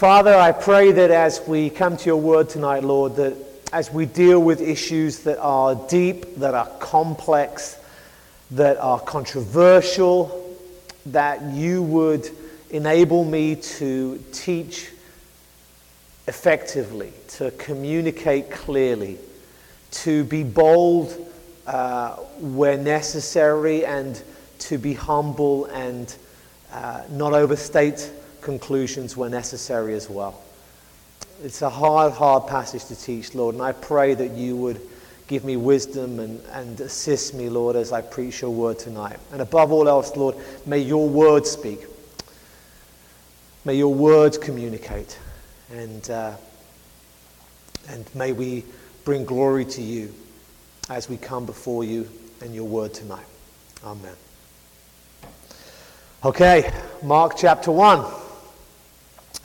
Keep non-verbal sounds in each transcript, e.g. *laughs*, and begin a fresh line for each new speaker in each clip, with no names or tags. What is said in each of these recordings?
Father, I pray that as we come to your word tonight, Lord, that as we deal with issues that are deep, that are complex, that are controversial, that you would enable me to teach effectively, to communicate clearly, to be bold uh, where necessary, and to be humble and uh, not overstate conclusions where necessary as well. It's a hard, hard passage to teach, Lord, and I pray that you would give me wisdom and, and assist me, Lord, as I preach your word tonight. And above all else, Lord, may your word speak. May your words communicate. And, uh, and may we bring glory to you as we come before you and your word tonight. Amen. Okay, Mark chapter 1.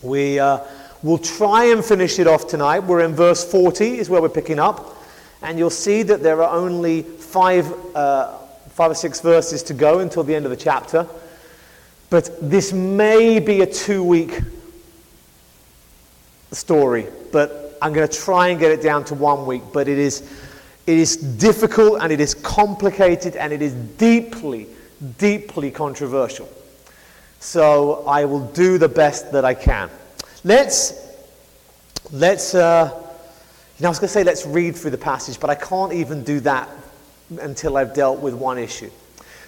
We uh, will try and finish it off tonight. We're in verse 40, is where we're picking up. And you'll see that there are only five, uh, five or six verses to go until the end of the chapter. But this may be a two week story, but I'm going to try and get it down to one week. But it is, it is difficult and it is complicated and it is deeply, deeply controversial. So I will do the best that I can. Let's, let's, uh, you know, I was going to say let's read through the passage, but I can't even do that until I've dealt with one issue.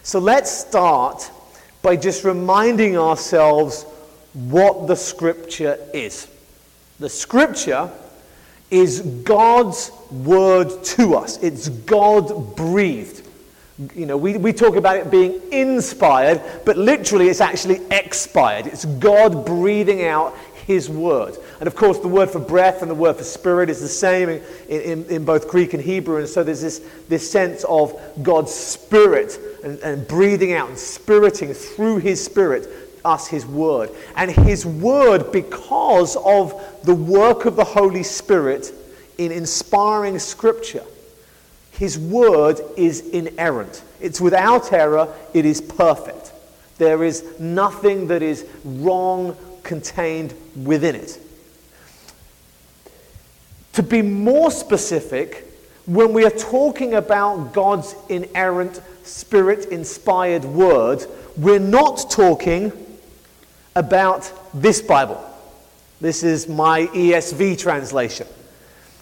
So let's start by just reminding ourselves what the scripture is. The scripture is God's word to us, it's God breathed. You know, we, we talk about it being inspired, but literally it's actually expired. It's God breathing out His word. And of course, the word for breath and the word for spirit is the same in, in, in both Greek and Hebrew. And so there's this, this sense of God's spirit and, and breathing out and spiriting through His spirit us His word. And His word, because of the work of the Holy Spirit in inspiring Scripture, his word is inerrant. It's without error, it is perfect. There is nothing that is wrong contained within it. To be more specific, when we are talking about God's inerrant, spirit inspired word, we're not talking about this Bible. This is my ESV translation.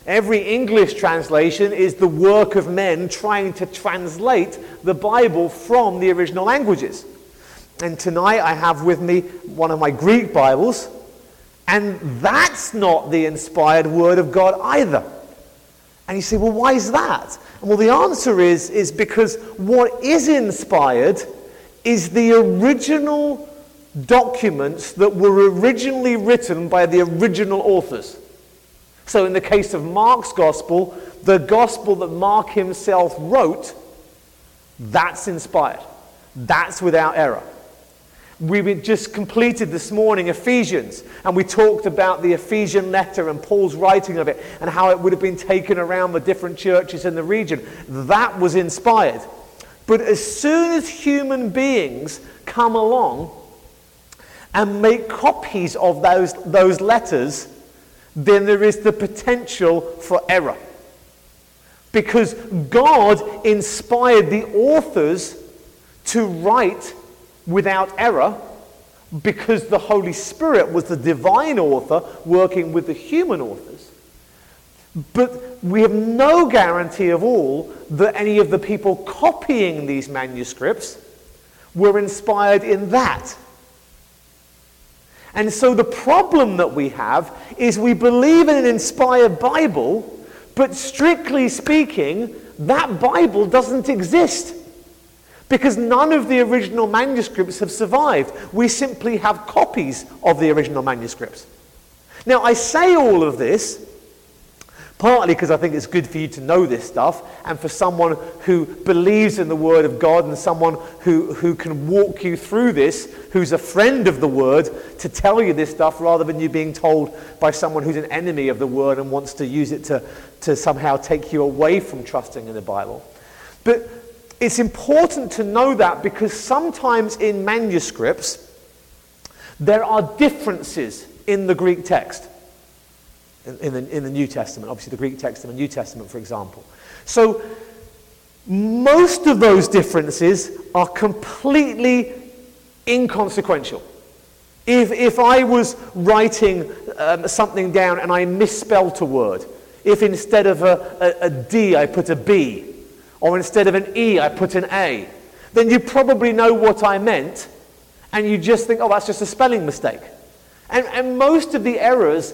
Every English translation is the work of men trying to translate the Bible from the original languages. And tonight I have with me one of my Greek Bibles, and that's not the inspired Word of God either. And you say, well, why is that? Well, the answer is, is because what is inspired is the original documents that were originally written by the original authors. So, in the case of Mark's gospel, the gospel that Mark himself wrote, that's inspired. That's without error. We just completed this morning Ephesians, and we talked about the Ephesian letter and Paul's writing of it and how it would have been taken around the different churches in the region. That was inspired. But as soon as human beings come along and make copies of those, those letters, then there is the potential for error. Because God inspired the authors to write without error because the Holy Spirit was the divine author working with the human authors. But we have no guarantee of all that any of the people copying these manuscripts were inspired in that. And so the problem that we have is we believe in an inspired Bible, but strictly speaking, that Bible doesn't exist. Because none of the original manuscripts have survived. We simply have copies of the original manuscripts. Now, I say all of this Partly because I think it's good for you to know this stuff, and for someone who believes in the Word of God and someone who, who can walk you through this, who's a friend of the Word, to tell you this stuff rather than you being told by someone who's an enemy of the Word and wants to use it to, to somehow take you away from trusting in the Bible. But it's important to know that because sometimes in manuscripts there are differences in the Greek text, in, the, in the New Testament, obviously the Greek text in the New Testament, for example. So most of those differences are completely inconsequential. If, if I was writing um, something down and I misspelt a word, if instead of a, a, a D I put a B, or instead of an E I put an A, then you probably know what I meant, and you just think, oh, that's just a spelling mistake. And, and most of the errors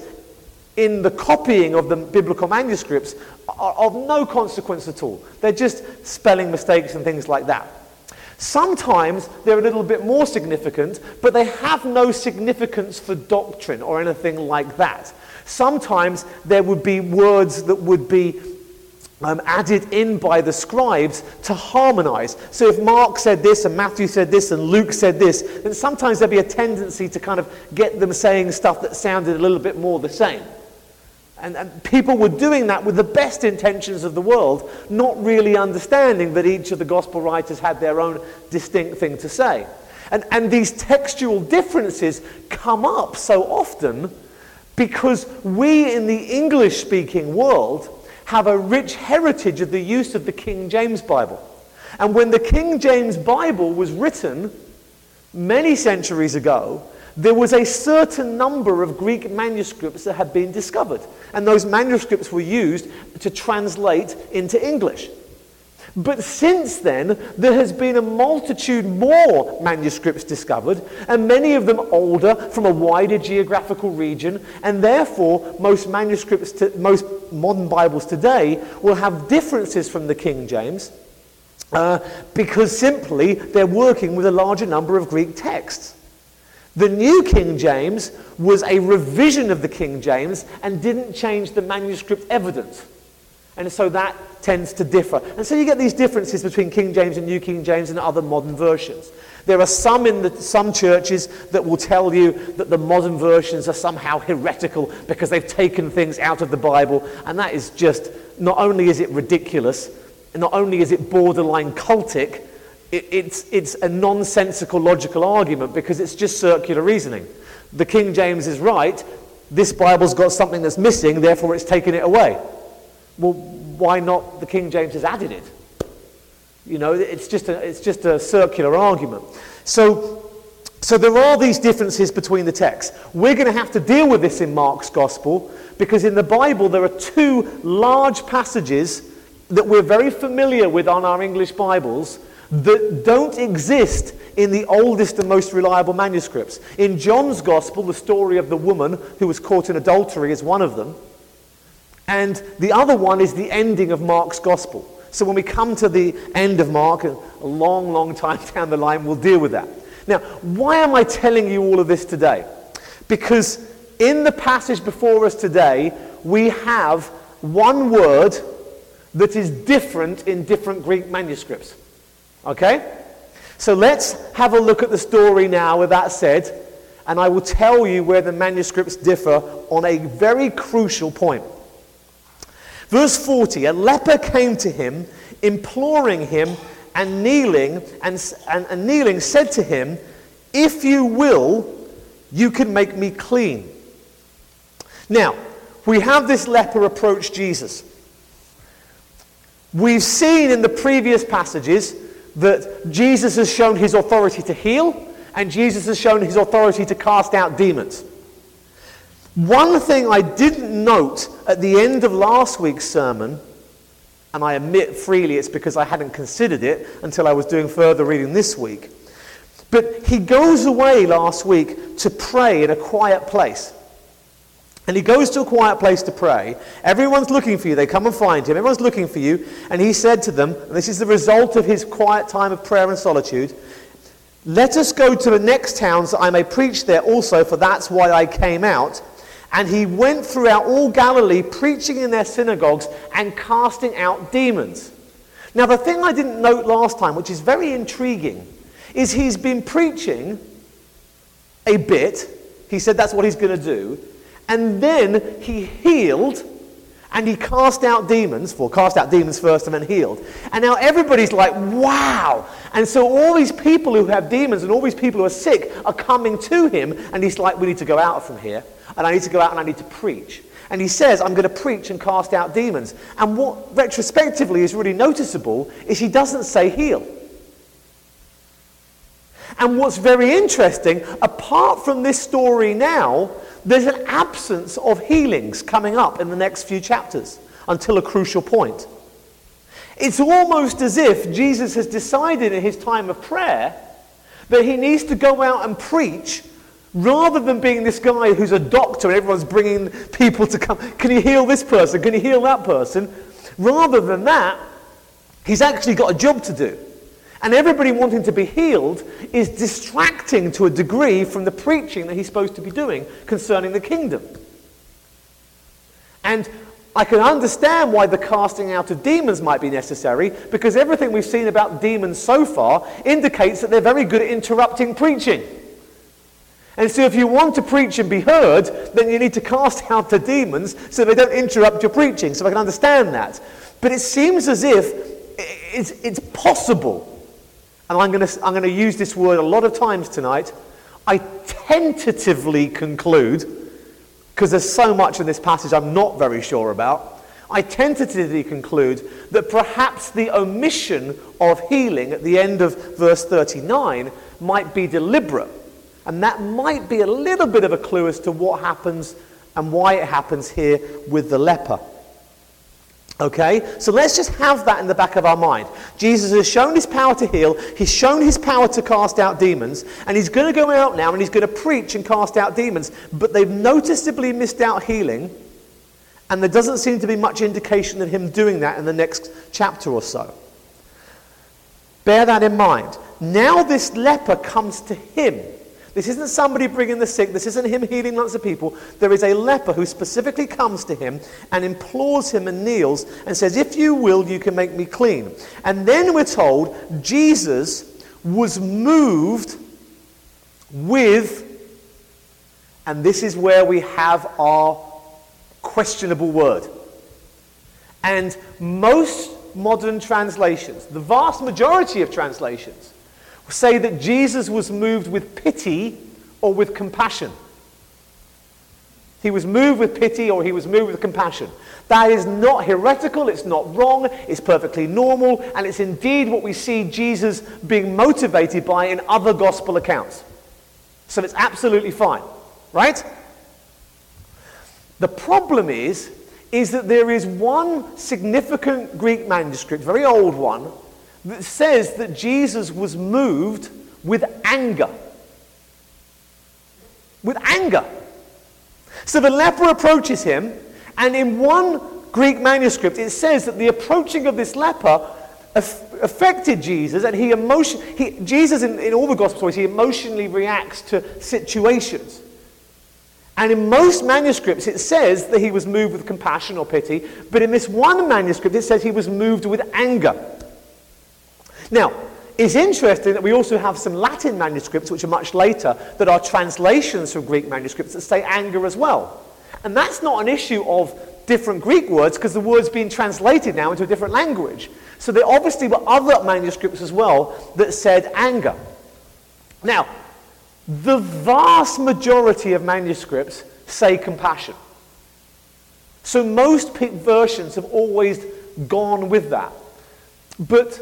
in the copying of the biblical manuscripts are of no consequence at all. They're just spelling mistakes and things like that. Sometimes they're a little bit more significant, but they have no significance for doctrine or anything like that. Sometimes there would be words that would be um, added in by the scribes to harmonize. So if Mark said this and Matthew said this and Luke said this, then sometimes there'd be a tendency to kind of get them saying stuff that sounded a little bit more the same. And, and, people were doing that with the best intentions of the world, not really understanding that each of the gospel writers had their own distinct thing to say. And, and these textual differences come up so often because we in the English speaking world have a rich heritage of the use of the King James Bible. And when the King James Bible was written many centuries ago, there was a certain number of Greek manuscripts that had been discovered. And those manuscripts were used to translate into English. But since then, there has been a multitude more manuscripts discovered, and many of them older from a wider geographical region, and therefore most manuscripts, to, most modern Bibles today will have differences from the King James, uh, because simply they're working with a larger number of Greek texts. The New King James was a revision of the King James and didn't change the manuscript evidence. And so that tends to differ. And so you get these differences between King James and New King James and other modern versions. There are some in the, some churches that will tell you that the modern versions are somehow heretical because they've taken things out of the Bible. And that is just, not only is it ridiculous, not only is it borderline cultic, it, it's, it's a nonsensical logical argument because it's just circular reasoning. The King James is right, this Bible's got something that's missing, therefore it's taken it away. Well, why not the King James has added it? You know, it's just a, it's just a circular argument. So, so there are these differences between the texts. We're going to have to deal with this in Mark's Gospel because in the Bible there are two large passages that we're very familiar with on our English Bibles that don't exist in the oldest and most reliable manuscripts. In John's Gospel, the story of the woman who was caught in adultery is one of them. And the other one is the ending of Mark's Gospel. So when we come to the end of Mark, a long, long time down the line, we'll deal with that. Now, why am I telling you all of this today? Because in the passage before us today, we have one word that is different in different Greek manuscripts. Okay? So let's have a look at the story now with that said, and I will tell you where the manuscripts differ on a very crucial point. Verse 40 A leper came to him, imploring him, and kneeling, and, and, and kneeling said to him, If you will, you can make me clean. Now, we have this leper approach Jesus. We've seen in the previous passages that Jesus has shown his authority to heal and Jesus has shown his authority to cast out demons. One thing I didn't note at the end of last week's sermon, and I admit freely it's because I hadn't considered it until I was doing further reading this week, but he goes away last week to pray in a quiet place. And he goes to a quiet place to pray. Everyone's looking for you. They come and find him. Everyone's looking for you. And he said to them, and this is the result of his quiet time of prayer and solitude Let us go to the next towns that I may preach there also, for that's why I came out. And he went throughout all Galilee, preaching in their synagogues and casting out demons. Now, the thing I didn't note last time, which is very intriguing, is he's been preaching a bit. He said that's what he's going to do. And then he healed, And he cast out demons, well, cast out demons first and then healed. And now everybody's like, wow. And so all these people who have demons and all these people who are sick are coming to him. And he's like, we need to go out from here. And I need to go out and I need to preach. And he says, I'm going to preach and cast out demons. And what retrospectively is really noticeable is he doesn't say heal. And what's very interesting, apart from this story now, there's an absence of healings coming up in the next few chapters until a crucial point. It's almost as if Jesus has decided in his time of prayer that he needs to go out and preach rather than being this guy who's a doctor and everyone's bringing people to come. Can you heal this person? Can you heal that person? Rather than that, he's actually got a job to do. And everybody wanting to be healed is distracting to a degree from the preaching that he's supposed to be doing concerning the kingdom. And I can understand why the casting out of demons might be necessary because everything we've seen about demons so far indicates that they're very good at interrupting preaching. And so, if you want to preach and be heard, then you need to cast out the demons so they don't interrupt your preaching. So, I can understand that. But it seems as if it's, it's possible and I'm going to I'm going to use this word a lot of times tonight. I tentatively conclude, because there's so much in this passage I'm not very sure about, I tentatively conclude that perhaps the omission of healing at the end of verse 39 might be deliberate. And that might be a little bit of a clue as to what happens and why it happens here with the leper. Okay? So let's just have that in the back of our mind. Jesus has shown his power to heal, he's shown his power to cast out demons, and he's going to go out now and he's going to preach and cast out demons. But they've noticeably missed out healing, and there doesn't seem to be much indication of him doing that in the next chapter or so. Bear that in mind. Now this leper comes to him. This isn't somebody bringing the sick. This isn't him healing lots of people. There is a leper who specifically comes to him and implores him and kneels and says, If you will, you can make me clean. And then we're told Jesus was moved with, and this is where we have our questionable word. And most modern translations, the vast majority of translations, say that Jesus was moved with pity or with compassion. He was moved with pity or he was moved with compassion. That is not heretical, it's not wrong, it's perfectly normal, and it's indeed what we see Jesus being motivated by in other gospel accounts. So it's absolutely fine, right? The problem is, is that there is one significant Greek manuscript, very old one, that says that Jesus was moved with anger. With anger. So the leper approaches him, and in one Greek manuscript, it says that the approaching of this leper affected Jesus, and he emotion, he, Jesus in, in all the gospel stories, he emotionally reacts to situations. And in most manuscripts, it says that he was moved with compassion or pity, but in this one manuscript, it says he was moved with anger. Now, it's interesting that we also have some Latin manuscripts, which are much later, that are translations from Greek manuscripts that say anger as well. And that's not an issue of different Greek words because the word's been translated now into a different language. So there obviously were other manuscripts as well that said anger. Now, the vast majority of manuscripts say compassion. So most versions have always gone with that. But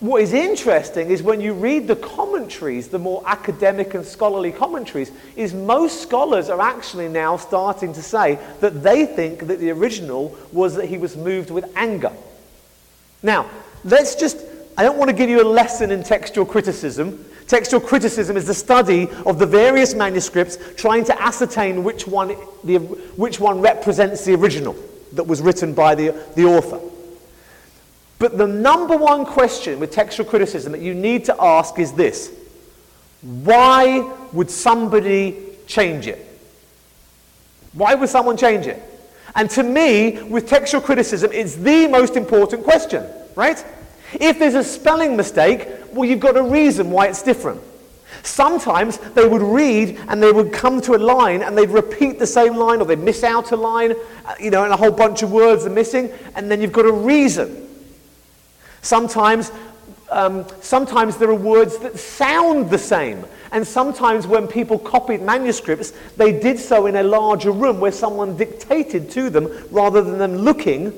what is interesting is when you read the commentaries, the more academic and scholarly commentaries, is most scholars are actually now starting to say that they think that the original was that he was moved with anger. Now, let's just, I don't want to give you a lesson in textual criticism. Textual criticism is the study of the various manuscripts trying to ascertain which one, the, which one represents the original that was written by the, the author. But the number one question with textual criticism that you need to ask is this Why would somebody change it? Why would someone change it? And to me, with textual criticism, it's the most important question, right? If there's a spelling mistake, well, you've got a reason why it's different. Sometimes they would read and they would come to a line and they'd repeat the same line or they'd miss out a line, uh, you know, and a whole bunch of words are missing, and then you've got a reason. Sometimes, um, sometimes there are words that sound the same. And sometimes when people copied manuscripts, they did so in a larger room where someone dictated to them rather than them looking,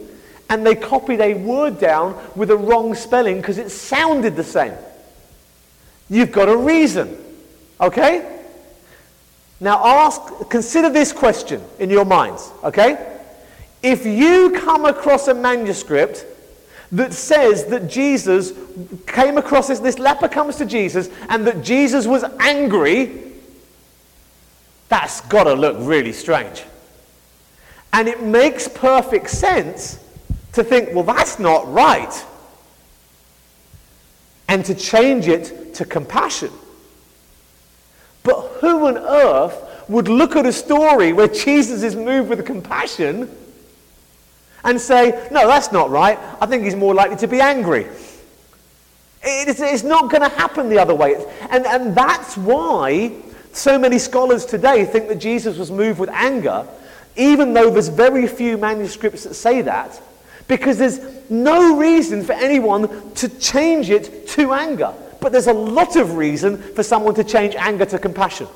and they copied a word down with a wrong spelling because it sounded the same. You've got a reason. Okay? Now ask, consider this question in your minds, okay? If you come across a manuscript that says that Jesus came across this, this leper comes to Jesus and that Jesus was angry, that's got to look really strange. And it makes perfect sense to think, well, that's not right. And to change it to compassion. But who on earth would look at a story where Jesus is moved with compassion and say, no, that's not right. I think he's more likely to be angry. It's, not going to happen the other way. And, and that's why so many scholars today think that Jesus was moved with anger, even though there's very few manuscripts that say that, because there's no reason for anyone to change it to anger. But there's a lot of reason for someone to change anger to compassion.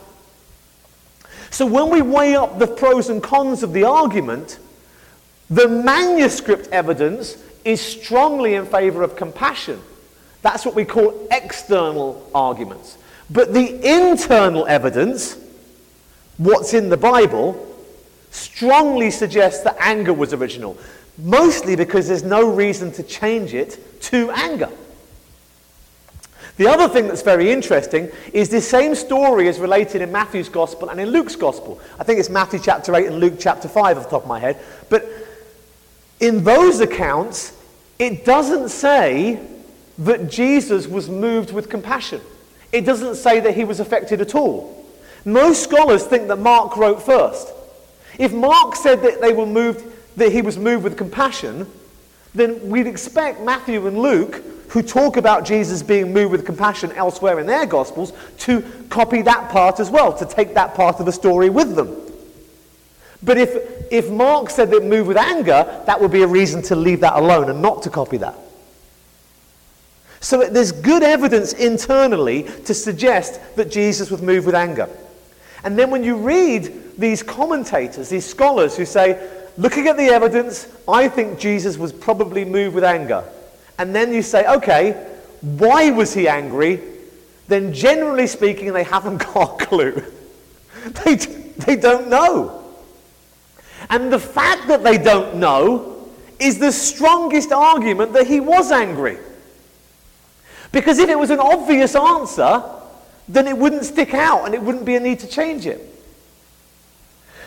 So when we weigh up the pros and cons of the argument, the manuscript evidence is strongly in favor of compassion. That's what we call external arguments. But the internal evidence, what's in the Bible, strongly suggests that anger was original. Mostly because there's no reason to change it to anger. The other thing that's very interesting is the same story is related in Matthew's Gospel and in Luke's Gospel. I think it's Matthew chapter 8 and Luke chapter 5 off the top of my head. But in those accounts, it doesn't say that Jesus was moved with compassion. It doesn't say that he was affected at all. Most scholars think that Mark wrote first. If Mark said that they were moved, that he was moved with compassion, then we'd expect Matthew and Luke, who talk about Jesus being moved with compassion elsewhere in their Gospels, to copy that part as well, to take that part of the story with them. But if, if Mark said that move with anger, that would be a reason to leave that alone and not to copy that. So there's good evidence internally to suggest that Jesus was moved with anger. And then when you read these commentators, these scholars who say, looking at the evidence, I think Jesus was probably moved with anger. And then you say, okay, why was he angry? Then generally speaking, they haven't *laughs* got a clue. they, they don't know. And the fact that they don't know is the strongest argument that he was angry. Because if it was an obvious answer, then it wouldn't stick out and it wouldn't be a need to change it.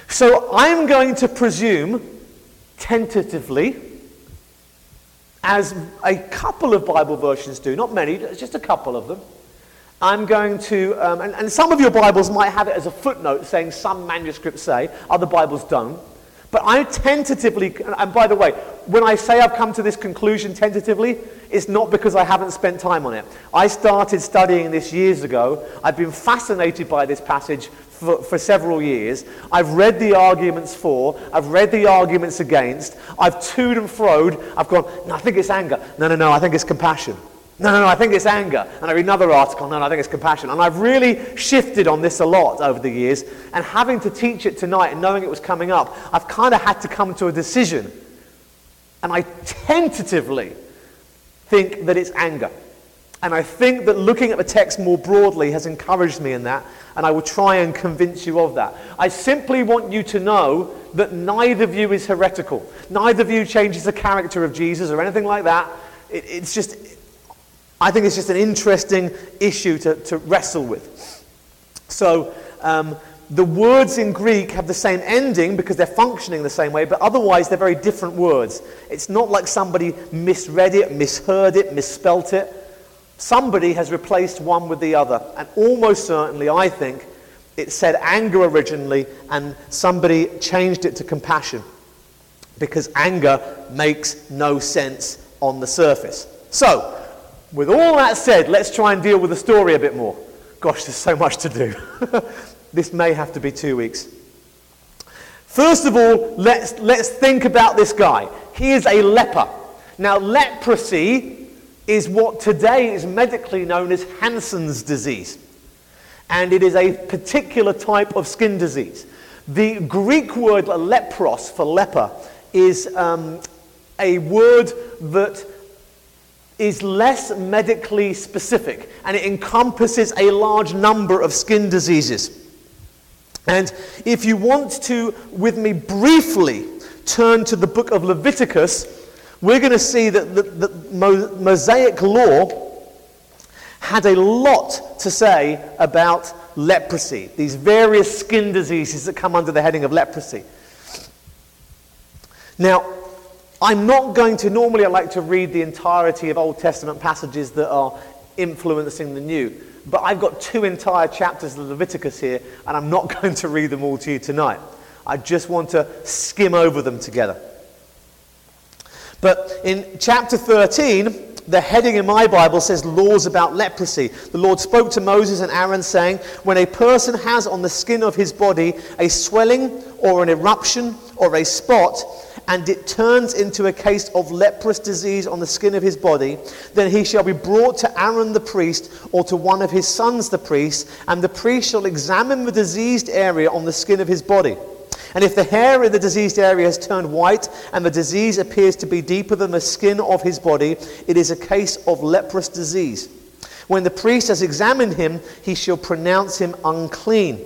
So I'm going to presume, tentatively, as a couple of Bible versions do, not many, just a couple of them, I'm going to, um, and, and some of your Bibles might have it as a footnote saying some manuscripts say, other Bibles don't. But I tentatively, and by the way, when I say I've come to this conclusion tentatively, it's not because I haven't spent time on it. I started studying this years ago. I've been fascinated by this passage for, for several years. I've read the arguments for, I've read the arguments against, I've toed and froed. I've gone, no, I think it's anger. No, no, no, I think it's compassion. No, no, no, I think it's anger. And I read another article, no, no, I think it's compassion. And I've really shifted on this a lot over the years. And having to teach it tonight and knowing it was coming up, I've kind of had to come to a decision. And I tentatively think that it's anger. And I think that looking at the text more broadly has encouraged me in that. And I will try and convince you of that. I simply want you to know that neither view is heretical. Neither view changes the character of Jesus or anything like that. It, it's just I think it's just an interesting issue to, to wrestle with. So, um, the words in Greek have the same ending because they're functioning the same way, but otherwise they're very different words. It's not like somebody misread it, misheard it, misspelt it. Somebody has replaced one with the other. And almost certainly, I think, it said anger originally, and somebody changed it to compassion because anger makes no sense on the surface. So, with all that said, let's try and deal with the story a bit more. Gosh, there's so much to do. *laughs* this may have to be two weeks. First of all, let's, let's think about this guy. He is a leper. Now, leprosy is what today is medically known as Hansen's disease. And it is a particular type of skin disease. The Greek word lepros for leper is um, a word that is less medically specific and it encompasses a large number of skin diseases. And if you want to, with me briefly, turn to the book of Leviticus, we're going to see that the, the Mosaic law had a lot to say about leprosy, these various skin diseases that come under the heading of leprosy. Now, I'm not going to, normally I like to read the entirety of Old Testament passages that are influencing the New. But I've got two entire chapters of Leviticus here, and I'm not *laughs* going to read them all to you tonight. I just want to skim over them together. But in chapter 13, the heading in my Bible says laws about leprosy. The Lord spoke to Moses and Aaron, saying, When a person has on the skin of his body a swelling or an eruption or a spot, and it turns into a case of leprous disease on the skin of his body, then he shall be brought to Aaron the priest or to one of his sons the priest, and the priest shall examine the diseased area on the skin of his body. And if the hair in the diseased area has turned white and the disease appears to be deeper than the skin of his body, it is a case of leprous disease. When the priest has examined him, he shall pronounce him unclean.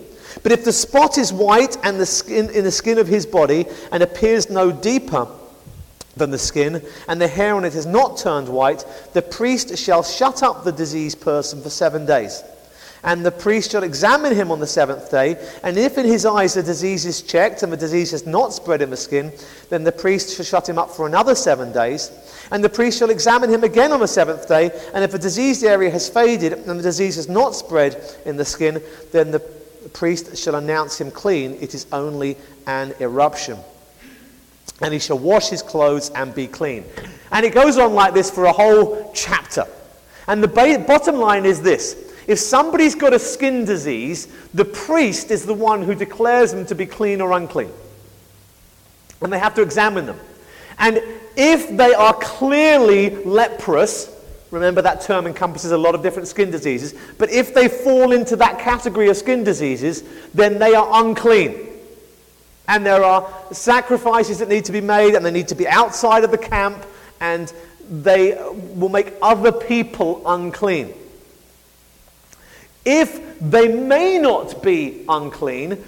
But if the spot is white and the skin in the skin of his body and appears no deeper than the skin, and the hair on it has not turned white, the priest shall shut up the diseased person for seven days. And the priest shall examine him on the seventh day, and if in his eyes the disease is checked and the disease has not spread in the skin, then the priest shall shut him up for another seven days. And the priest shall examine him again on the seventh day, and if the diseased area has faded and the disease has not spread in the skin, then the the priest shall announce him clean, it is only an eruption. And he shall wash his clothes and be clean. And it goes on like this for a whole chapter. And the ba- bottom line is this if somebody's got a skin disease, the priest is the one who declares them to be clean or unclean. And they have to examine them. And if they are clearly leprous, Remember, that term encompasses a lot of different skin diseases. But if they fall into that category of skin diseases, then they are unclean. And there are sacrifices that need to be made, and they need to be outside of the camp, and they will make other people unclean. If they may not be unclean,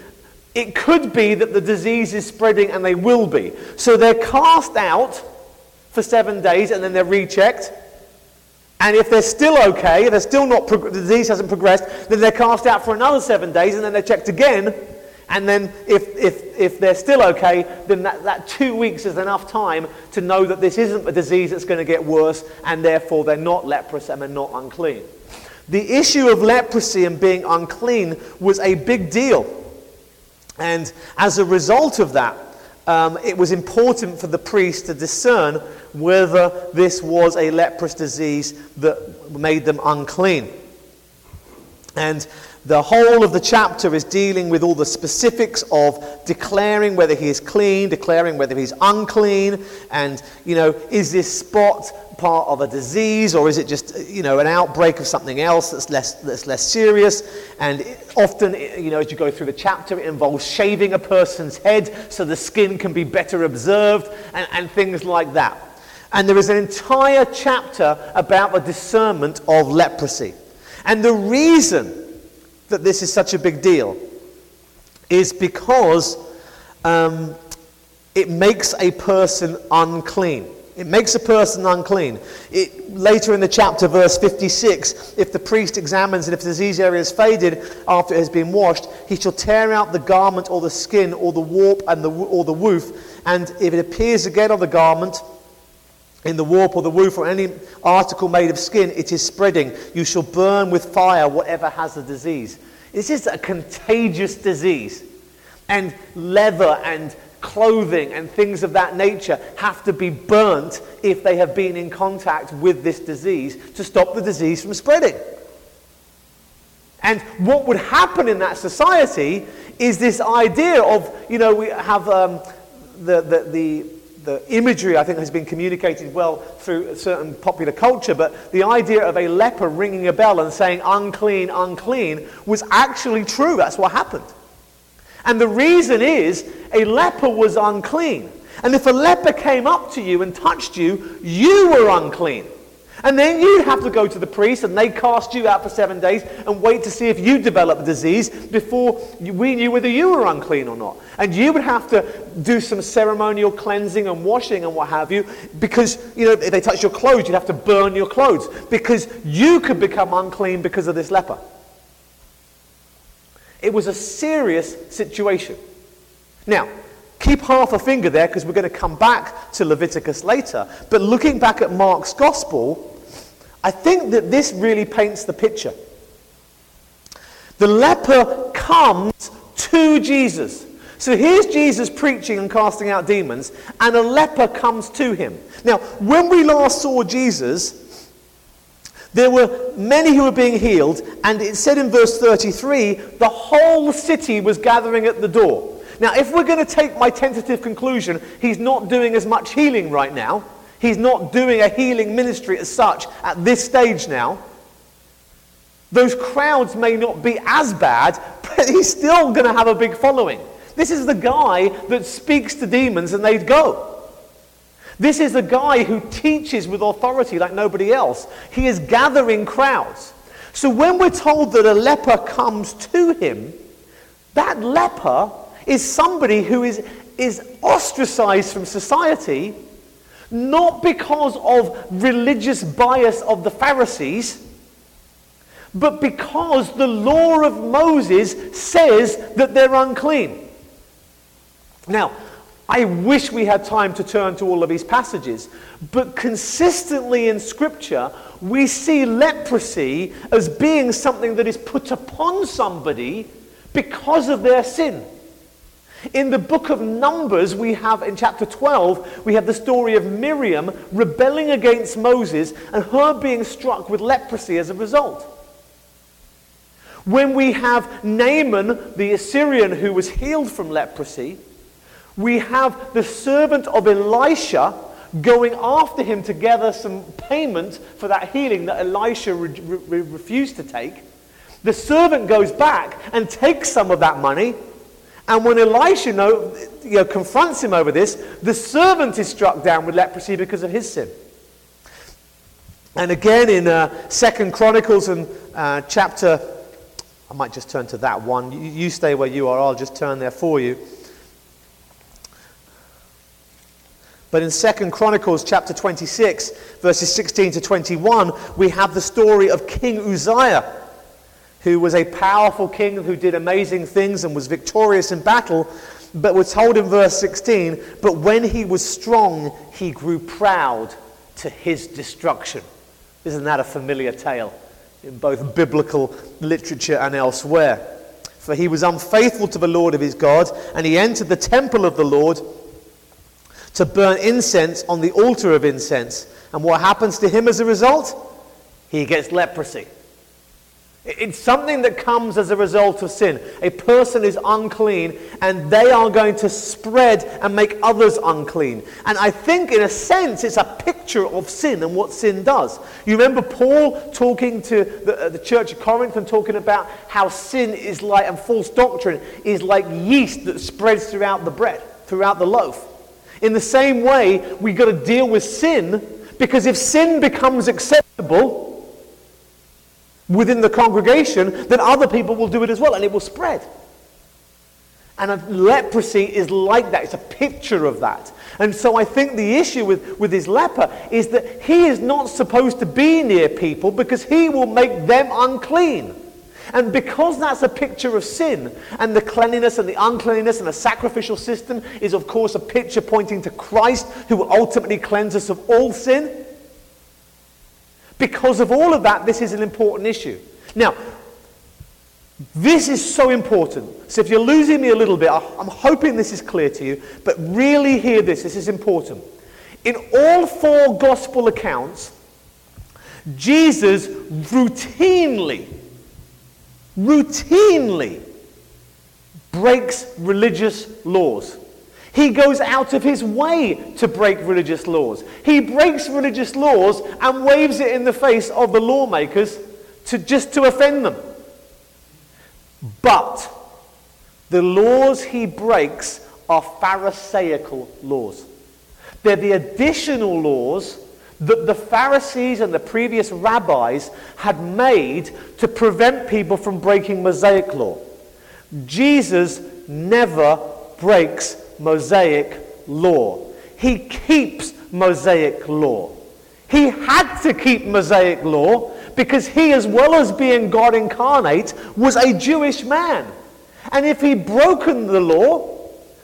it could be that the disease is spreading and they will be. So they're cast out for seven days and then they're rechecked. And if they're still okay, if they're still not, the disease hasn't progressed, then they're cast out for another seven days and then they're checked again. And then if, if, if they're still okay, then that, that two weeks is enough time to know that this isn't a disease that's going to get worse and therefore they're not leprous and they're not unclean. The issue of leprosy and being unclean was a big deal. And as a result of that, um, it was important for the priest to discern whether this was a leprous disease that made them unclean. And the whole of the chapter is dealing with all the specifics of declaring whether he is clean, declaring whether he's unclean, and, you know, is this spot part of a disease or is it just, you know, an outbreak of something else that's less, that's less serious? And often, you know, as you go through the chapter, it involves shaving a person's head so the skin can be better observed and, and things like that. And there is an entire chapter about the discernment of leprosy. And the reason that this is such a big deal is because um, it makes a person unclean. It makes a person unclean. It, later in the chapter, verse 56, if the priest examines and if the disease area has faded after it has been washed, he shall tear out the garment or the skin or the warp and the, or the woof. And if it appears again on the garment, in the warp or the woof or any article made of skin, it is spreading. You shall burn with fire whatever has the disease. This is a contagious disease. And leather and clothing and things of that nature have to be burnt if they have been in contact with this disease to stop the disease from spreading. And what would happen in that society is this idea of, you know, we have um, the, the, the, the imagery, I think, has been communicated well through certain popular culture, but the idea of a leper ringing a bell and saying, unclean, unclean, was actually true. That's what happened. And the reason is a leper was unclean. And if a leper came up to you and touched you, you were unclean. And then you'd have to go to the priest and they cast you out for seven days and wait to see if you develop developed disease before we knew whether you were unclean or not. And you would have to do some ceremonial cleansing and washing and what have you because, you know, if they touch your clothes, you'd have to burn your clothes because you could become unclean because of this leper. It was a serious situation. Now, keep half a finger there because we're going to come back to Leviticus later. But looking back at Mark's gospel, I think that this really paints the picture. The leper comes to Jesus. So here's Jesus preaching and casting out demons, and a leper comes to him. Now, when we last saw Jesus, there were many who were being healed, and it said in verse 33 the whole city was gathering at the door. Now, if we're going to take my tentative conclusion, he's not doing as much healing right now. He's not doing a healing ministry as such at this stage now. Those crowds may not be as bad, but he's still going to have a big following. This is the guy that speaks to demons and they'd go. This is the guy who teaches with authority like nobody else. He is gathering crowds. So when we're told that a leper comes to him, that leper is somebody who is, is ostracized from society not because of religious bias of the Pharisees, but because the law of Moses says that they're unclean. Now, I wish we had time to turn to all of these passages, but consistently in Scripture, we see leprosy as being something that is put upon somebody because of their sin. In the book of Numbers, we have in chapter 12, we have the story of Miriam rebelling against Moses and her being struck with leprosy as a result. When we have Naaman, the Assyrian who was healed from leprosy, we have the servant of Elisha going after him to gather some payment for that healing that Elisha re- re- refused to take. The servant goes back and takes some of that money and when Elisha know, you know, confronts him over this, the servant is struck down with leprosy because of his sin. And again in uh, Second Chronicles and uh, chapter, I might just turn to that one. You, you stay where you are. I'll just turn there for you. But in Second Chronicles chapter 26, verses 16 to 21, we have the story of King Uzziah who was a powerful king who did amazing things and was victorious in battle. But we're told in verse 16, but when he was strong, he grew proud to his destruction. Isn't that a familiar tale in both biblical literature and elsewhere? For he was unfaithful to the Lord of his God, and he entered the temple of the Lord to burn incense on the altar of incense. And what happens to him as a result? He gets leprosy. It's something that comes as a result of sin. A person is unclean and they are going to spread and make others unclean. And I think, in a sense, it's a picture of sin and what sin does. You remember Paul talking to the, uh, the church of Corinth and talking about how sin is like, and false doctrine is like yeast that spreads throughout the bread, throughout the loaf. In the same way, we've got to deal with sin because if sin becomes acceptable, within the congregation, then other people will do it as well and it will spread. And leprosy is like that. It's a picture of that. And so I think the issue with, with this leper is that he is not supposed to be near people because he will make them unclean. And because that's a picture of sin, and the cleanliness and the uncleanliness and the sacrificial system is, of course, a picture pointing to Christ who will ultimately cleanse us of all sin, because of all of that, this is an important issue. Now, this is so important. So if you're losing me a little bit, I'm hoping this is clear to you, but really hear this. This is important. In all four gospel accounts, Jesus routinely routinely breaks religious laws. He goes out of his way to break religious laws. He breaks religious laws and waves it in the face of the lawmakers to just to offend them. But the laws he breaks are Pharisaical laws. They're the additional laws that the Pharisees and the previous rabbis had made to prevent people from breaking Mosaic law. Jesus never breaks Mosaic law. He keeps Mosaic law. He had to keep Mosaic law because he, as well as being God incarnate, was a Jewish man. And if he'd broken the law,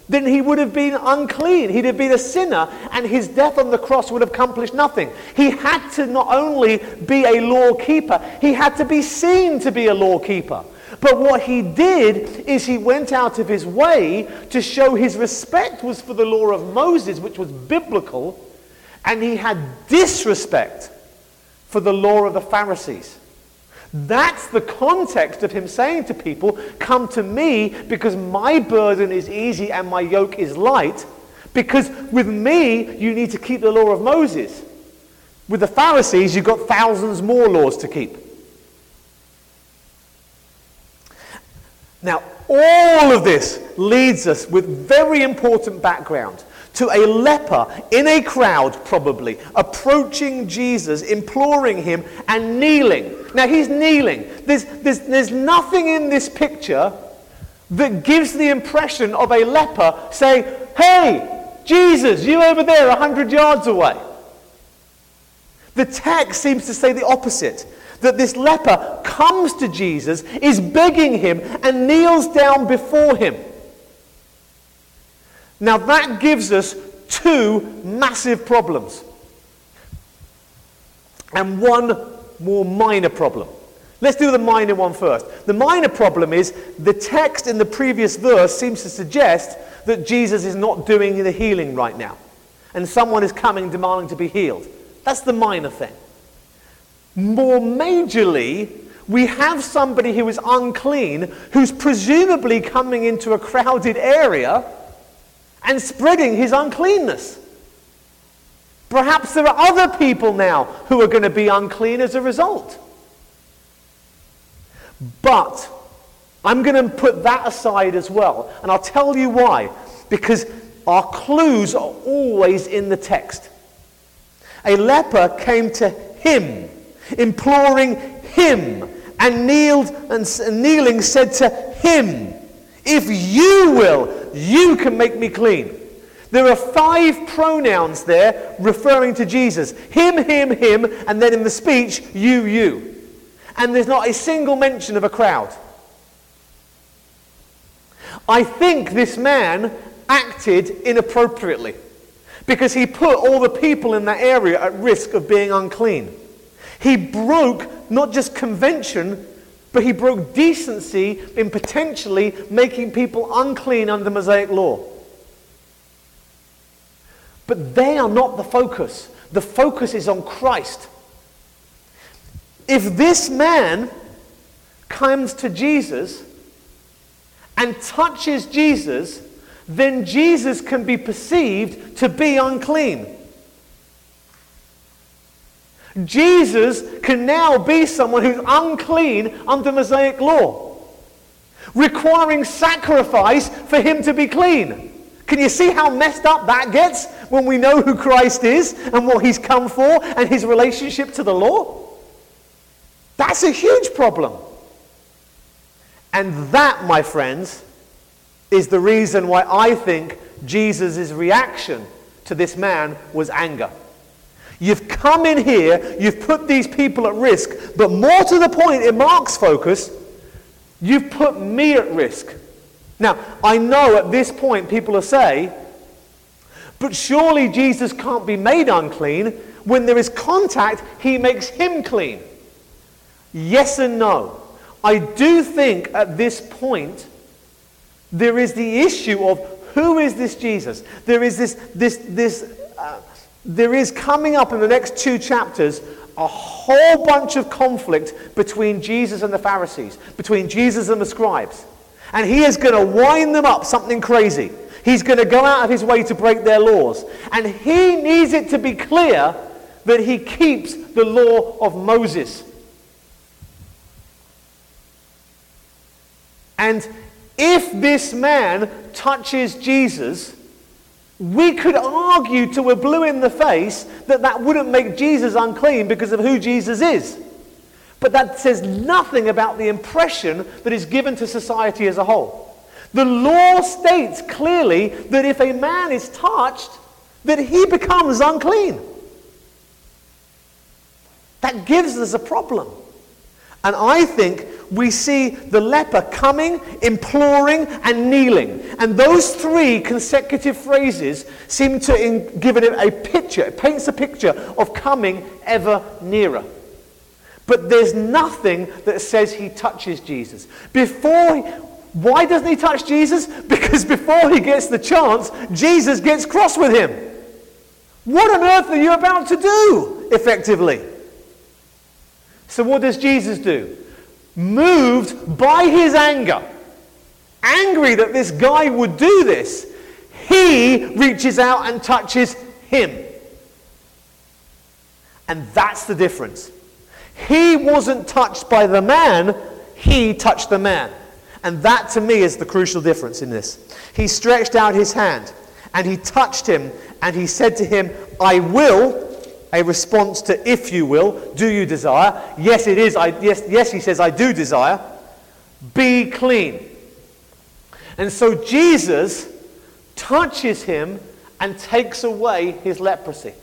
then he would have been unclean. He'd have been a sinner, and his death on the cross would have accomplished nothing. He had to not only be a law keeper, he had to be seen to be a law keeper. But what he did is he went out of his way to show his respect was for the law of Moses, which was biblical, and he had disrespect for the law of the Pharisees. That's the context of him saying to people, Come to me because my burden is easy and my yoke is light. Because with me, you need to keep the law of Moses. With the Pharisees, you've got thousands more laws to keep. Now, all of this leads us with very important background to a leper in a crowd, probably, approaching Jesus, imploring him, and kneeling. Now, he's kneeling. There's, there's, there's nothing in this picture that gives the impression of a leper saying, Hey, Jesus, you over there, 100 yards away. The text seems to say the opposite that this leper comes to Jesus, is begging him, and kneels down before him. Now that gives us two massive problems and one more minor problem. Let's do the minor one first. The minor problem is the text in the previous verse seems to suggest that Jesus is not doing the healing right now. And someone is coming demanding to be healed. That's the minor thing. More majorly, we have somebody who is unclean who's presumably coming into a crowded area and spreading his uncleanness. Perhaps there are other people now who are going to be unclean as a result. But I'm going to put that aside as well. And I'll tell you why. Because our clues are always in the text. A leper came to him imploring him, and kneeled and kneeling said to him, If you will, you can make me clean. There are five pronouns there referring to Jesus him, him, him, and then in the speech, you, you. And there's not a single mention of a crowd. I think this man acted inappropriately because he put all the people in that area at risk of being unclean. He broke not just convention, but he broke decency in potentially making people unclean under Mosaic law. But they are not the focus. The focus is on Christ. If this man comes to Jesus and touches Jesus, then Jesus can be perceived to be unclean. Jesus can now be someone who's unclean under Mosaic law, requiring sacrifice for him to be clean. Can you see how messed up that gets when we know who Christ is and what he's come for and his relationship to the law? That's a huge problem. And that, my friends, is the reason why I think Jesus' reaction to this man was anger. You've come in here, you've put these people at risk, but more to the point, in Mark's focus, you've put me at risk. Now, I know at this point people will say, but surely Jesus can't be made unclean. When there is contact, he makes him clean. Yes and no. I do think at this point there is the issue of who is this Jesus? There is this, this, this uh, there is coming up in the next two chapters a whole bunch of conflict between Jesus and the Pharisees, between Jesus and the scribes. And he is going to wind them up something crazy. He's going to go out of his way to break their laws. And he needs it to be clear that he keeps the law of Moses. And if this man touches Jesus, we could argue to a blue in the face that that wouldn't make Jesus unclean because of who Jesus is. But that says nothing about the impression that is given to society as a whole. The law states clearly that if a man is touched, that he becomes unclean. That gives us a problem. And I think we see the leper coming, imploring, and kneeling. And those three consecutive phrases seem to in, give it a picture, it paints a picture of coming ever nearer. But there's nothing that says he touches Jesus. Before, why doesn't he touch Jesus? *laughs* Because before he gets the chance, Jesus gets cross with him. What on earth are you about to do, effectively? So, what does Jesus do? Moved by his anger, angry that this guy would do this, he reaches out and touches him. And that's the difference. He wasn't touched by the man, he touched the man. And that to me is the crucial difference in this. He stretched out his hand and he touched him and he said to him, I will a response to if you will, do you desire? Yes, it is. I, yes, yes, he says, I do desire. Be clean. And so Jesus touches him and takes away his leprosy.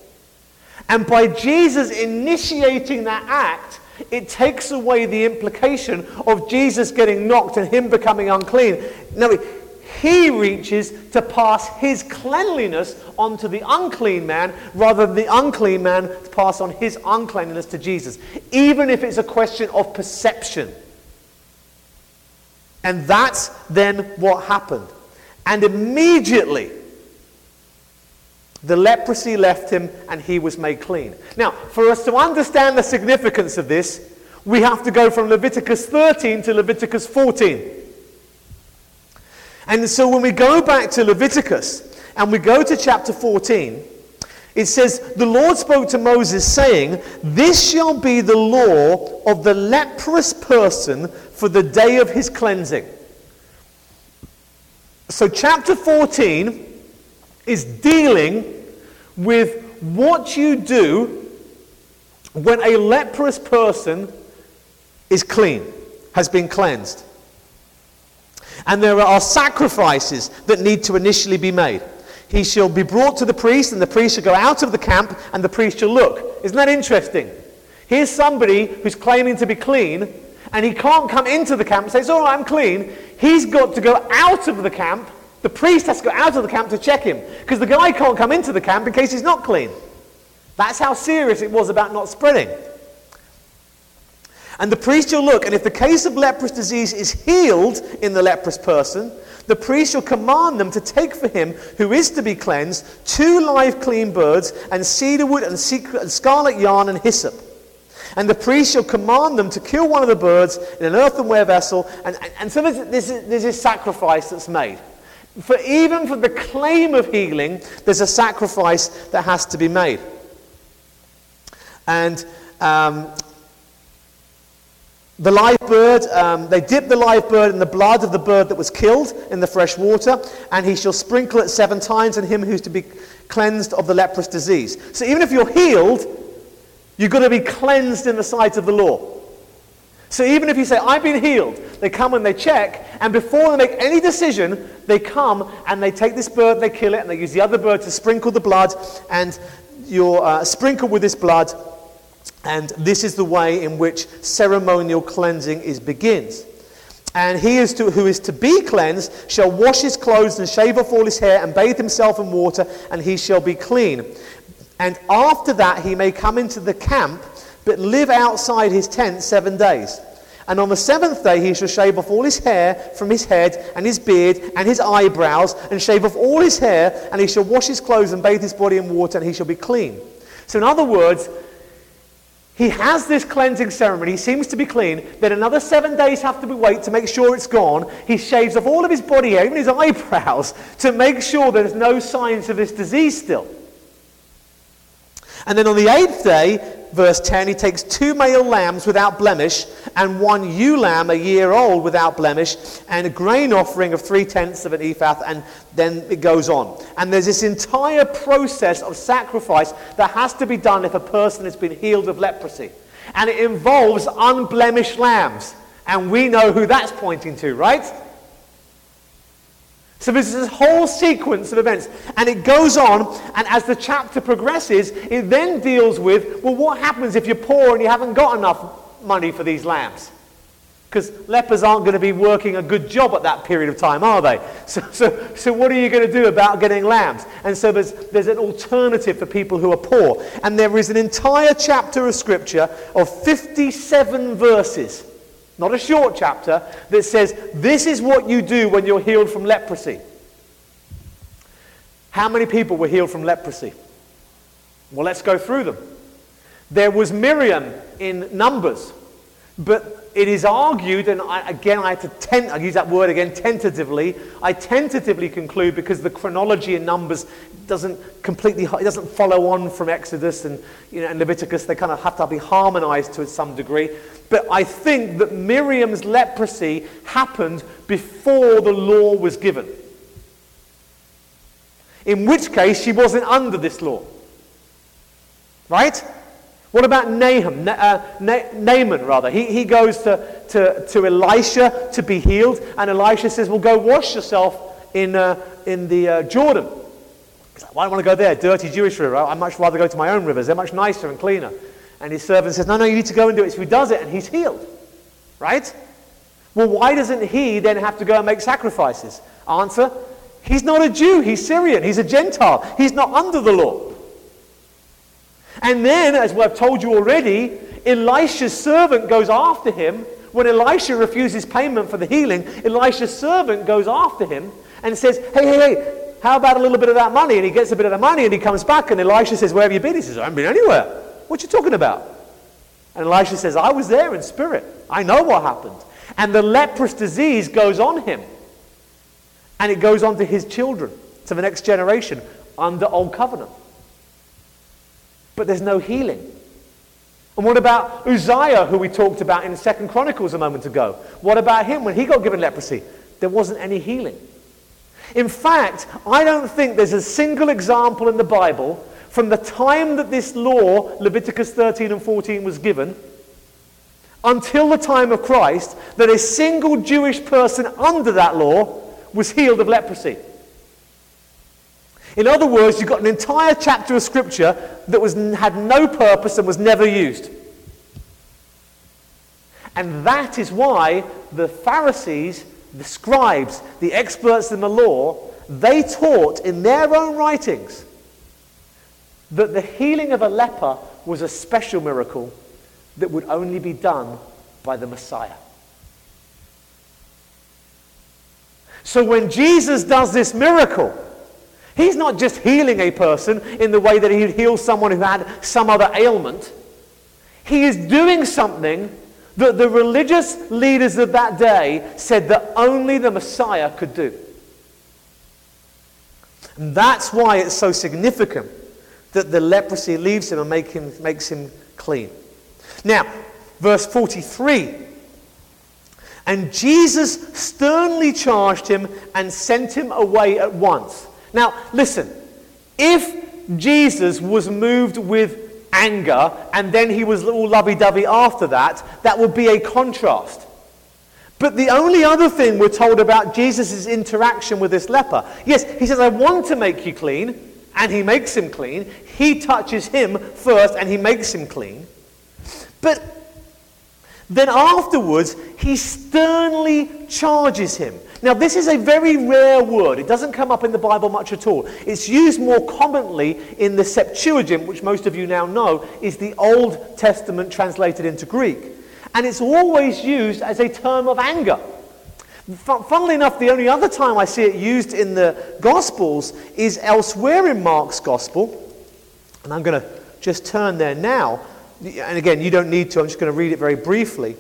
And by Jesus initiating that act, it takes away the implication of Jesus getting knocked and him becoming unclean. No, he reaches to pass his cleanliness onto the unclean man rather than the unclean man to pass on his uncleanliness to Jesus, even if it's a question of perception. And that's then what happened. And immediately, the leprosy left him and he was made clean. Now, for us to understand the significance of this, we have to go from Leviticus 13 to Leviticus 14. And so when we go back to Leviticus and we go to chapter 14, it says, The Lord spoke to Moses, saying, This shall be the law of the leprous person for the day of his cleansing. So, chapter 14 is dealing with what you do when a leprous person is clean, has been cleansed. And there are sacrifices that need to initially be made. He shall be brought to the priest, and the priest shall go out of the camp, and the priest shall look. Isn't that interesting? Here's somebody who's claiming to be clean, and he can't come into the camp and say, It's all right, I'm clean. He's got to go out of the camp. The priest has to go out of the camp to check him, because the guy can't come into the camp in case he's not clean. That's how serious it was about not spreading. And the priest shall look, and if the case of leprous disease is healed in the leprous person, the priest shall command them to take for him who is to be cleansed two live clean birds, and cedar wood, and scarlet yarn, and hyssop. And the priest shall command them to kill one of the birds in an earthenware vessel. And, and, and so there's, this sacrifice that's made. For even for the claim of healing, there's a sacrifice that has to be made. And um, the live bird, um, they dip the live bird in the blood of the bird that was killed in the fresh water, and he shall sprinkle it seven times on him who's to be cleansed of the leprous disease. So even if you're healed, you've got to be cleansed in the sight of the law. So even if you say, I've been healed, they come and they check, and before they make any decision, they come and they take this bird, they kill it, and they use the other bird to sprinkle the blood, and you're uh, sprinkled with this blood and this is the way in which ceremonial cleansing is begins. And he is to, who is to be cleansed shall wash his clothes and shave off all his hair and bathe himself in water, and he shall be clean. And after that he may come into the camp, but live outside his tent seven days. And on the seventh day he shall shave off all his hair from his head and his beard and his eyebrows, and shave off all his hair, and he shall wash his clothes and bathe his body in water, and he shall be clean. So, in other words, He has this cleansing ceremony. He seems to be clean. Then another seven days have to be wait to make sure it's gone. He shaves off all of his body hair, even his *laughs* eyebrows, to make sure there's no signs of this disease still. And then on the eighth day, verse 10, he takes two male lambs without blemish and one ewe lamb a year old without blemish and a grain offering of three tenths of an ephah, and then it goes on. And there's this entire process of sacrifice that has to be done if a person has been healed of leprosy. And it involves unblemished lambs. And we know who that's pointing to, right? So there's this whole sequence of events, and it goes on, and as the chapter progresses, it then deals with, well, what happens if you're poor and you haven't got enough money for these lambs? Because lepers aren't going to be working a good job at that period of time, are they? *laughs* So, so, so what are you going to do about getting lambs? And so there's, there's an alternative for people who are poor. And there is an entire chapter of scripture of 57 verses not a short chapter, that says, This is what you do when you're healed from leprosy. How many people were healed from leprosy? Well, let's go through them. There was Miriam in Numbers, but it is argued, and I, again, I have to tent, I use that word again tentatively. I tentatively conclude because the chronology in Numbers doesn't completely, it doesn't follow on from Exodus and, you know, and Leviticus. They kind of have to be harmonized to some degree. But I think that Miriam's leprosy happened before the law was given. In which case, she wasn't under this law. Right? What about Nahum, uh, Naaman, rather? He, he goes to, to, to Elisha to be healed, and Elisha says, Well, go wash yourself in, uh, in the uh, Jordan. Like, Why do I want to go there? Dirty Jewish river. I'd much rather go to my own rivers. They're much nicer and cleaner. And his servant says, No, no, you need to go and do it. So he does it and he's healed. Right? Well, why doesn't he then have to go and make sacrifices? Answer He's not a Jew. He's Syrian. He's a Gentile. He's not under the law. And then, as I've told you already, Elisha's servant goes after him. When Elisha refuses payment for the healing, Elisha's servant goes after him and says, Hey, hey, hey, how about a little bit of that money? And he gets a bit of the money and he comes back and Elisha says, Where have you been? He says, I haven't been anywhere. What are you talking about? And Elisha says, I was there in spirit. I know what happened. And the leprous disease goes on him. And it goes on to his children, to the next generation, under Old Covenant. But there's no healing. And what about Uzziah, who we talked about in Second Chronicles a moment ago? What about him when he got given leprosy? There wasn't any healing. In fact, I don't think there's a single example in the Bible from the time that this law, Leviticus 13 and 14, was given, until the time of Christ, that a single Jewish person under that law was healed of leprosy. In other words, you've got an entire chapter of Scripture that was, had no purpose and was never used. And that is why the Pharisees, the scribes, the experts in the law, they taught in their own writings that the healing of a leper was a special miracle that would only be done by the Messiah. So when Jesus does this miracle, he's not just healing a person in the way that he'd heal someone who had some other ailment. He is doing something that the religious leaders of that day said that only the Messiah could do. And that's why it's so significant that the leprosy leaves him and make him, makes him clean. Now, verse 43. And Jesus sternly charged him and sent him away at once. Now, listen. If Jesus was moved with anger and then he was all lovey dovey after that, that would be a contrast. But the only other thing we're told about Jesus' interaction with this leper, yes, he says, I want to make you clean, and he makes him clean. He touches him first and he makes him clean. But then afterwards, he sternly charges him. Now, this is a very rare word. It doesn't come up in the Bible much at all. It's used more commonly in the Septuagint, which most of you now know is the Old Testament translated into Greek. And it's always used as a term of anger. Funnily enough, the only other time I see it used in the Gospels is elsewhere in Mark's Gospel. And I'm going to just turn there now and again, you don't need to, I'm just going to read it very briefly.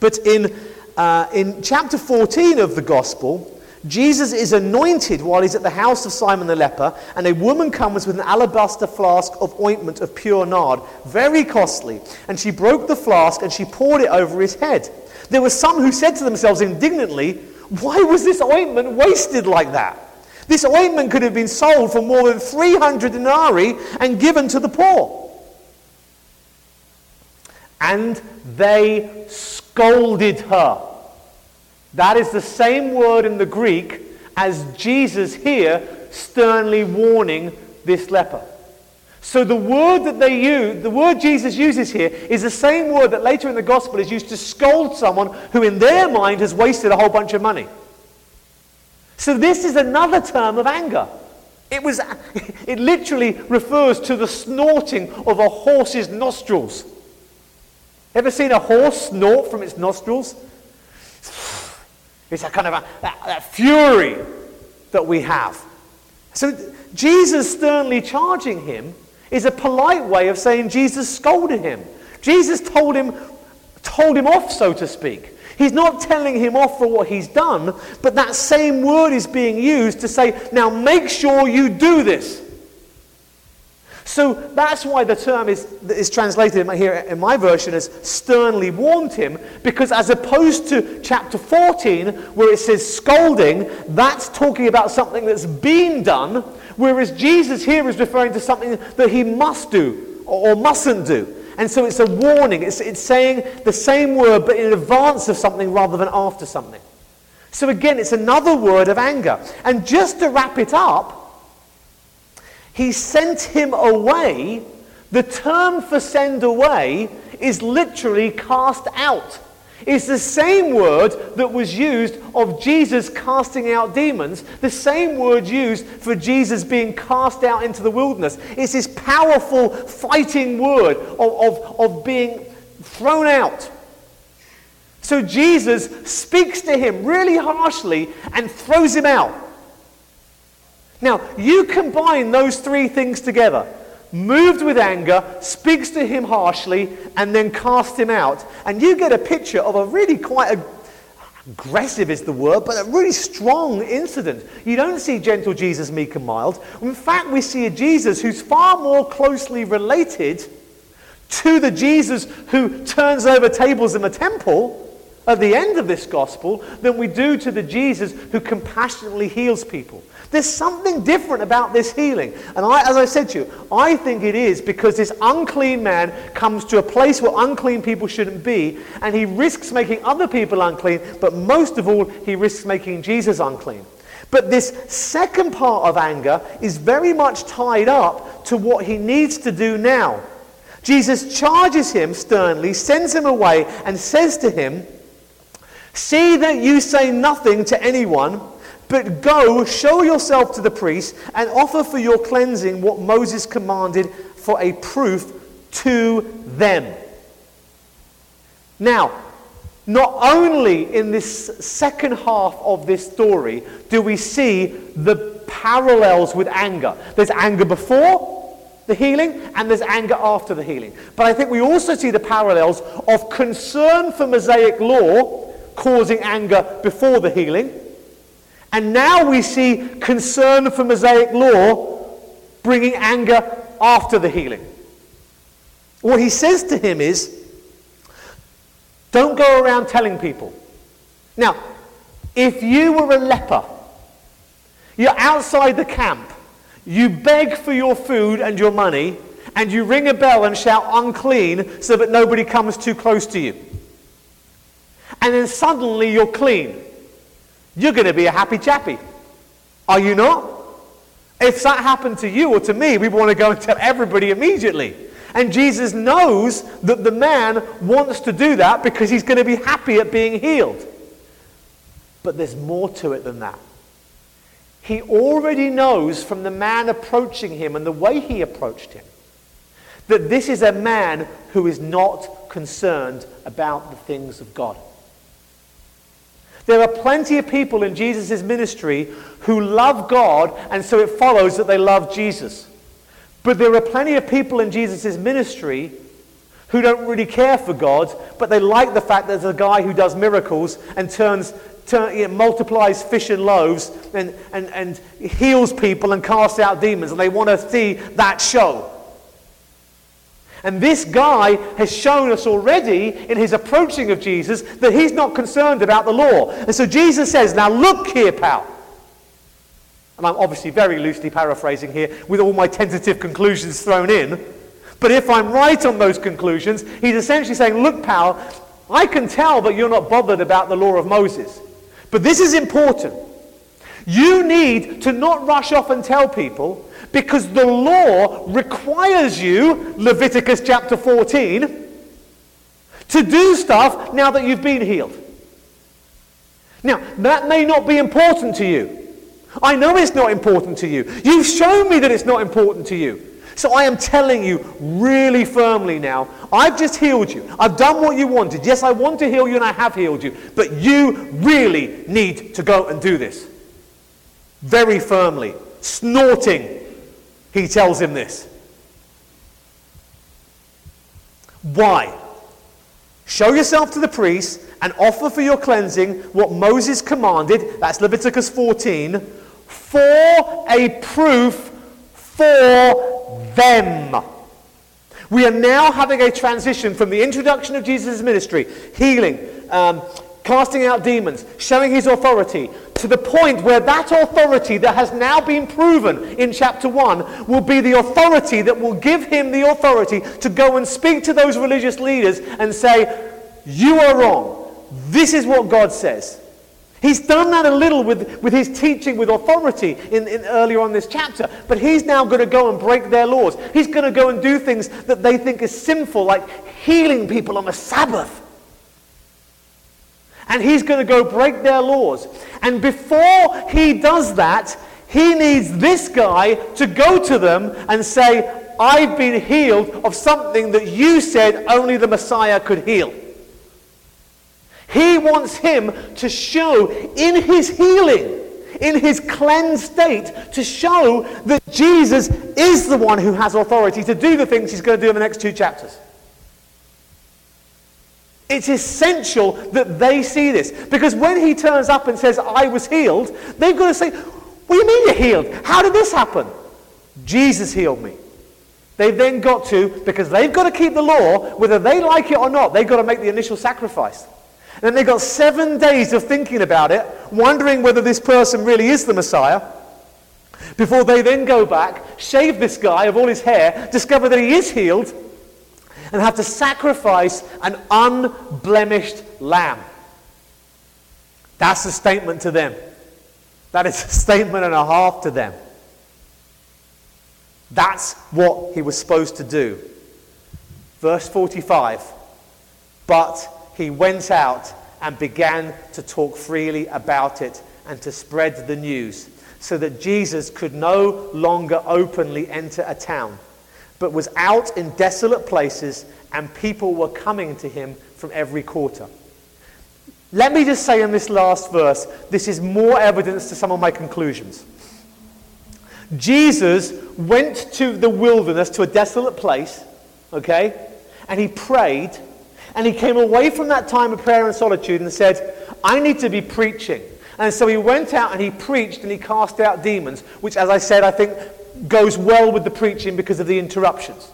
But in, uh, in chapter 14 of the Gospel, Jesus is anointed while he's at the house of Simon the leper, and a woman comes with an alabaster flask of ointment of pure nard, very costly. And she broke the flask and she poured it over his head. There were some who said to themselves indignantly, Why was this ointment wasted like that? This ointment could have been sold for more than 300 denarii and given to the poor. And they scolded her. That is the same word in the Greek as Jesus here sternly warning this leper. So the word that they use, the word Jesus uses here, is the same word that later in the gospel is used to scold someone who in their mind has wasted a whole bunch of money. So this is another term of anger. It, was, *laughs* it literally refers to the snorting of a horse's nostrils. Ever seen a horse snort from its nostrils? It's a kind of a, that, fury that we have. So Jesus sternly charging him is a polite way of saying Jesus scolded him. Jesus told him, told him off, so to speak. He's not telling him off for what he's done, but that same word is being used to say, now make sure you do this. So that's why the term is, is translated here in my version as sternly warned him, because as opposed to chapter 14, where it says scolding, that's talking about something that's been done, whereas Jesus here is referring to something that he must do or, mustn't do. And so it's a warning. It's, it's saying the same word, but in advance of something rather than after something. So again, it's another word of anger. And just to wrap it up, he sent him away. The term for send away is literally cast out. It's the same word that was used of Jesus casting out demons, the same word used for Jesus being cast out into the wilderness. It's this powerful fighting word of, of, of being thrown out. So Jesus speaks to him really harshly and throws him out. Now, you combine those three things together moved with anger, speaks to him harshly, and then casts him out. And you get a picture of a really quite a, aggressive is the word, but a really strong incident. You don't see gentle Jesus, meek and mild. In fact, we see a Jesus who's far more closely related to the Jesus who turns over tables in the temple at the end of this gospel than we do to the Jesus who compassionately heals people. There's something different about this healing. And I, as I said to you, I think it is because this unclean man comes to a place where unclean people shouldn't be, and he risks making other people unclean, but most of all, he risks making Jesus unclean. But this second part of anger is very much tied up to what he needs to do now. Jesus charges him sternly, sends him away, and says to him, See that you say nothing to anyone but go, show yourself to the priest, and offer for your cleansing what Moses commanded for a proof to them. Now, not only in this second half of this story do we see the parallels with anger. There's anger before the healing and there's anger after the healing. But I think we also see the parallels of concern for Mosaic law causing anger before the healing and now we see concern for Mosaic law bringing anger after the healing. What he says to him is, don't go around telling people. Now, if you were a leper, you're outside the camp, you beg for your food and your money, and you ring a bell and shout unclean so that nobody comes too close to you. And then suddenly you're clean. You're going to be a happy chappy. Are you not? If that happened to you or to me, we want to go and tell everybody immediately. And Jesus knows that the man wants to do that because he's going to be happy at being healed. But there's more to it than that. He already knows from the man approaching him and the way he approached him that this is a man who is not concerned about the things of God. There are plenty of people in Jesus' ministry who love God, and so it follows that they love Jesus. But there are plenty of people in Jesus' ministry who don't really care for God, but they like the fact that there's a guy who does miracles and turns, turn, you know, multiplies fish and loaves and, and, and heals people and casts out demons, and they want to see that show. And this guy has shown us already in his approaching of Jesus that he's not concerned about the law. And so Jesus says, Now look here, pal. And I'm obviously very loosely paraphrasing here with all my tentative conclusions thrown in. But if I'm right on those conclusions, he's essentially saying, Look, pal, I can tell that you're not bothered about the law of Moses. But this is important. You need to not rush off and tell people because the law requires you, Leviticus chapter 14, to do stuff now that you've been healed. Now, that may not be important to you. I know it's not important to you. You've shown me that it's not important to you. So I am telling you really firmly now, I've just healed you. I've done what you wanted. Yes, I want to heal you and I have healed you. But you really need to go and do this. Very firmly, snorting he tells him this. Why? Show yourself to the priest and offer for your cleansing what Moses commanded, that's Leviticus 14, for a proof for them. We are now having a transition from the introduction of Jesus' ministry, healing, um, casting out demons, showing his authority, to the point where that authority that has now been proven in chapter 1 will be the authority that will give him the authority to go and speak to those religious leaders and say, You are wrong. This is what God says. He's done that a little with, with his teaching with authority in, in earlier on this chapter, but he's now going to go and break their laws. He's going to go and do things that they think is sinful, like healing people on the Sabbath. And he's going to go break their laws. And before he does that, he needs this guy to go to them and say, I've been healed of something that you said only the Messiah could heal. He wants him to show in his healing, in his cleansed state, to show that Jesus is the one who has authority to do the things he's going to do in the next two chapters. It's essential that they see this. Because when he turns up and says, I was healed, they've got to say, What do you mean you're healed? How did this happen? Jesus healed me. They've then got to, because they've got to keep the law, whether they like it or not, they've got to make the initial sacrifice. And then they've got seven days of thinking about it, wondering whether this person really is the Messiah, before they then go back, shave this guy of all his hair, discover that he is healed, and have to sacrifice an unblemished lamb. That's a statement to them. That is a statement and a half to them. That's what he was supposed to do. Verse 45 But he went out and began to talk freely about it and to spread the news, so that Jesus could no longer openly enter a town but was out in desolate places, and people were coming to him from every quarter. Let me just say in this last verse, this is more evidence to some of my conclusions. Jesus went to the wilderness, to a desolate place, okay, and he prayed, and he came away from that time of prayer and solitude and said, I need to be preaching. And so he went out and he preached and he cast out demons, which, as I said, I think goes well with the preaching because of the interruptions.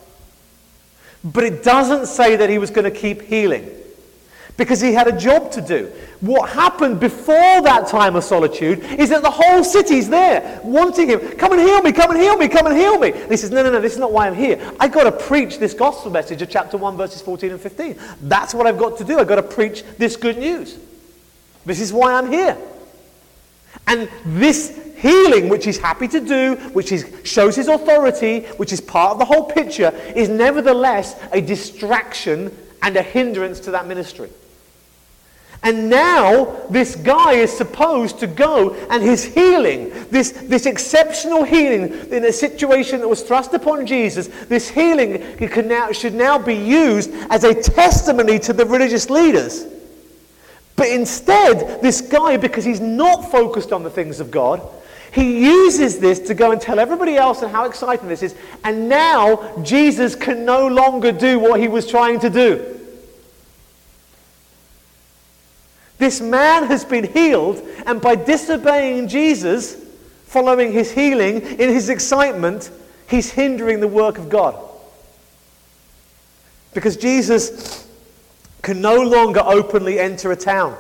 But it doesn't say that he was going to keep healing because he had a job to do. What happened before that time of solitude is that the whole city's there wanting him. Come and heal me, come and heal me, come and heal me. And he says, No, no, no, this is not why I'm here. I've got to preach this gospel message of chapter 1, verses 14 and 15. That's what I've got to do. I've got to preach this good news. This is why I'm here. And this healing, which he's happy to do, which is, shows his authority, which is part of the whole picture, is nevertheless a distraction and a hindrance to that ministry. And now this guy is supposed to go and his healing, this, this exceptional healing in a situation that was thrust upon Jesus, this healing now, should now be used as a testimony to the religious leaders. But instead, this guy, because he's not focused on the things of God, He uses this to go and tell everybody else and how exciting this is. And now Jesus can no longer do what he was trying to do. This man has been healed, and by disobeying Jesus, following his healing, in his excitement, he's hindering the work of God. Because Jesus can no longer openly enter a town.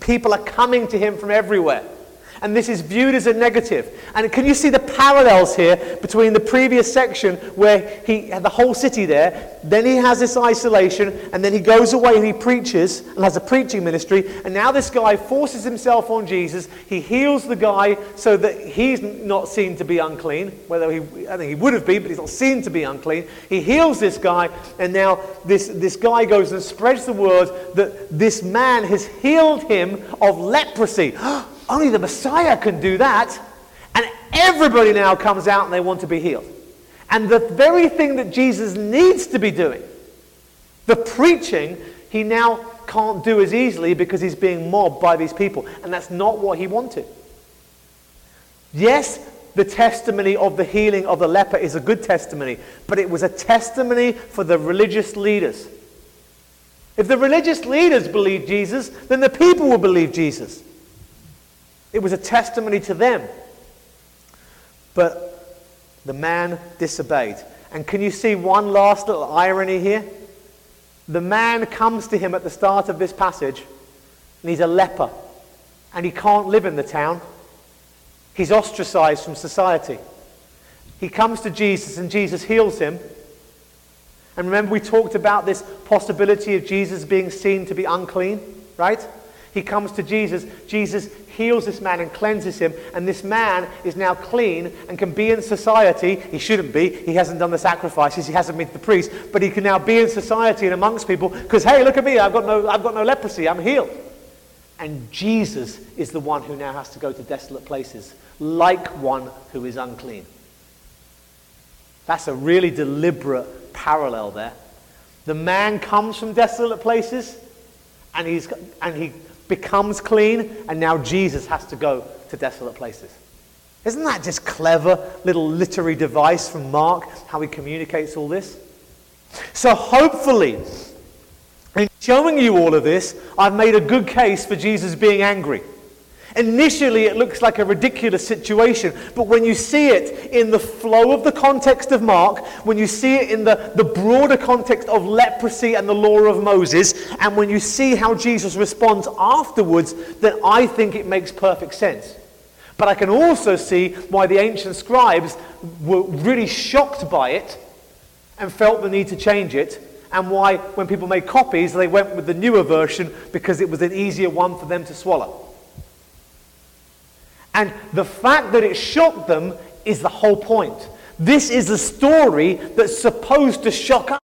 People are coming to him from everywhere and this is viewed as a negative. And can you see the parallels here between the previous section where he had the whole city there, then he has this isolation, and then he goes away and he preaches and has a preaching ministry, and now this guy forces himself on Jesus. He heals the guy so that he's not seen to be unclean, whether he, I think he would have been, but he's not seen to be unclean. He heals this guy, and now this, this guy goes and spreads the word that this man has healed him of leprosy. *gasps* Only the Messiah can do that. And everybody now comes out and they want to be healed. And the very thing that Jesus needs to be doing, the preaching, he now can't do as easily because he's being mobbed by these people. And that's not what he wanted. Yes, the testimony of the healing of the leper is a good testimony, but it was a testimony for the religious leaders. If the religious leaders believed Jesus, then the people will believe Jesus. It was a testimony to them. But the man disobeyed. And can you see one last little irony here? The man comes to him at the start of this passage, and he's a leper, and he can't live in the town. He's ostracized from society. He comes to Jesus, and Jesus heals him. And remember, we talked about this possibility of Jesus being seen to be unclean, right? He comes to Jesus. Jesus heals this man and cleanses him, and this man is now clean and can be in society. He shouldn't be. He hasn't done the sacrifices. He hasn't been to the priest, but he can now be in society and amongst people because hey, look at me. I've got no, I've got no leprosy. I'm healed. And Jesus is the one who now has to go to desolate places, like one who is unclean. That's a really deliberate parallel there. The man comes from desolate places, and he's and he becomes clean, and now Jesus has to go to desolate places. Isn't that just clever little literary device from Mark, how he communicates all this? So hopefully, in showing you all of this, I've made a good case for Jesus being angry. Initially, it looks like a ridiculous situation, but when you see it in the flow of the context of Mark, when you see it in the, the broader context of leprosy and the law of Moses, and when you see how Jesus responds afterwards, then I think it makes perfect sense. But I can also see why the ancient scribes were really shocked by it and felt the need to change it, and why, when people made copies, they went with the newer version because it was an easier one for them to swallow. And the fact that it shocked them is the whole point. This is a story that's supposed to shock us.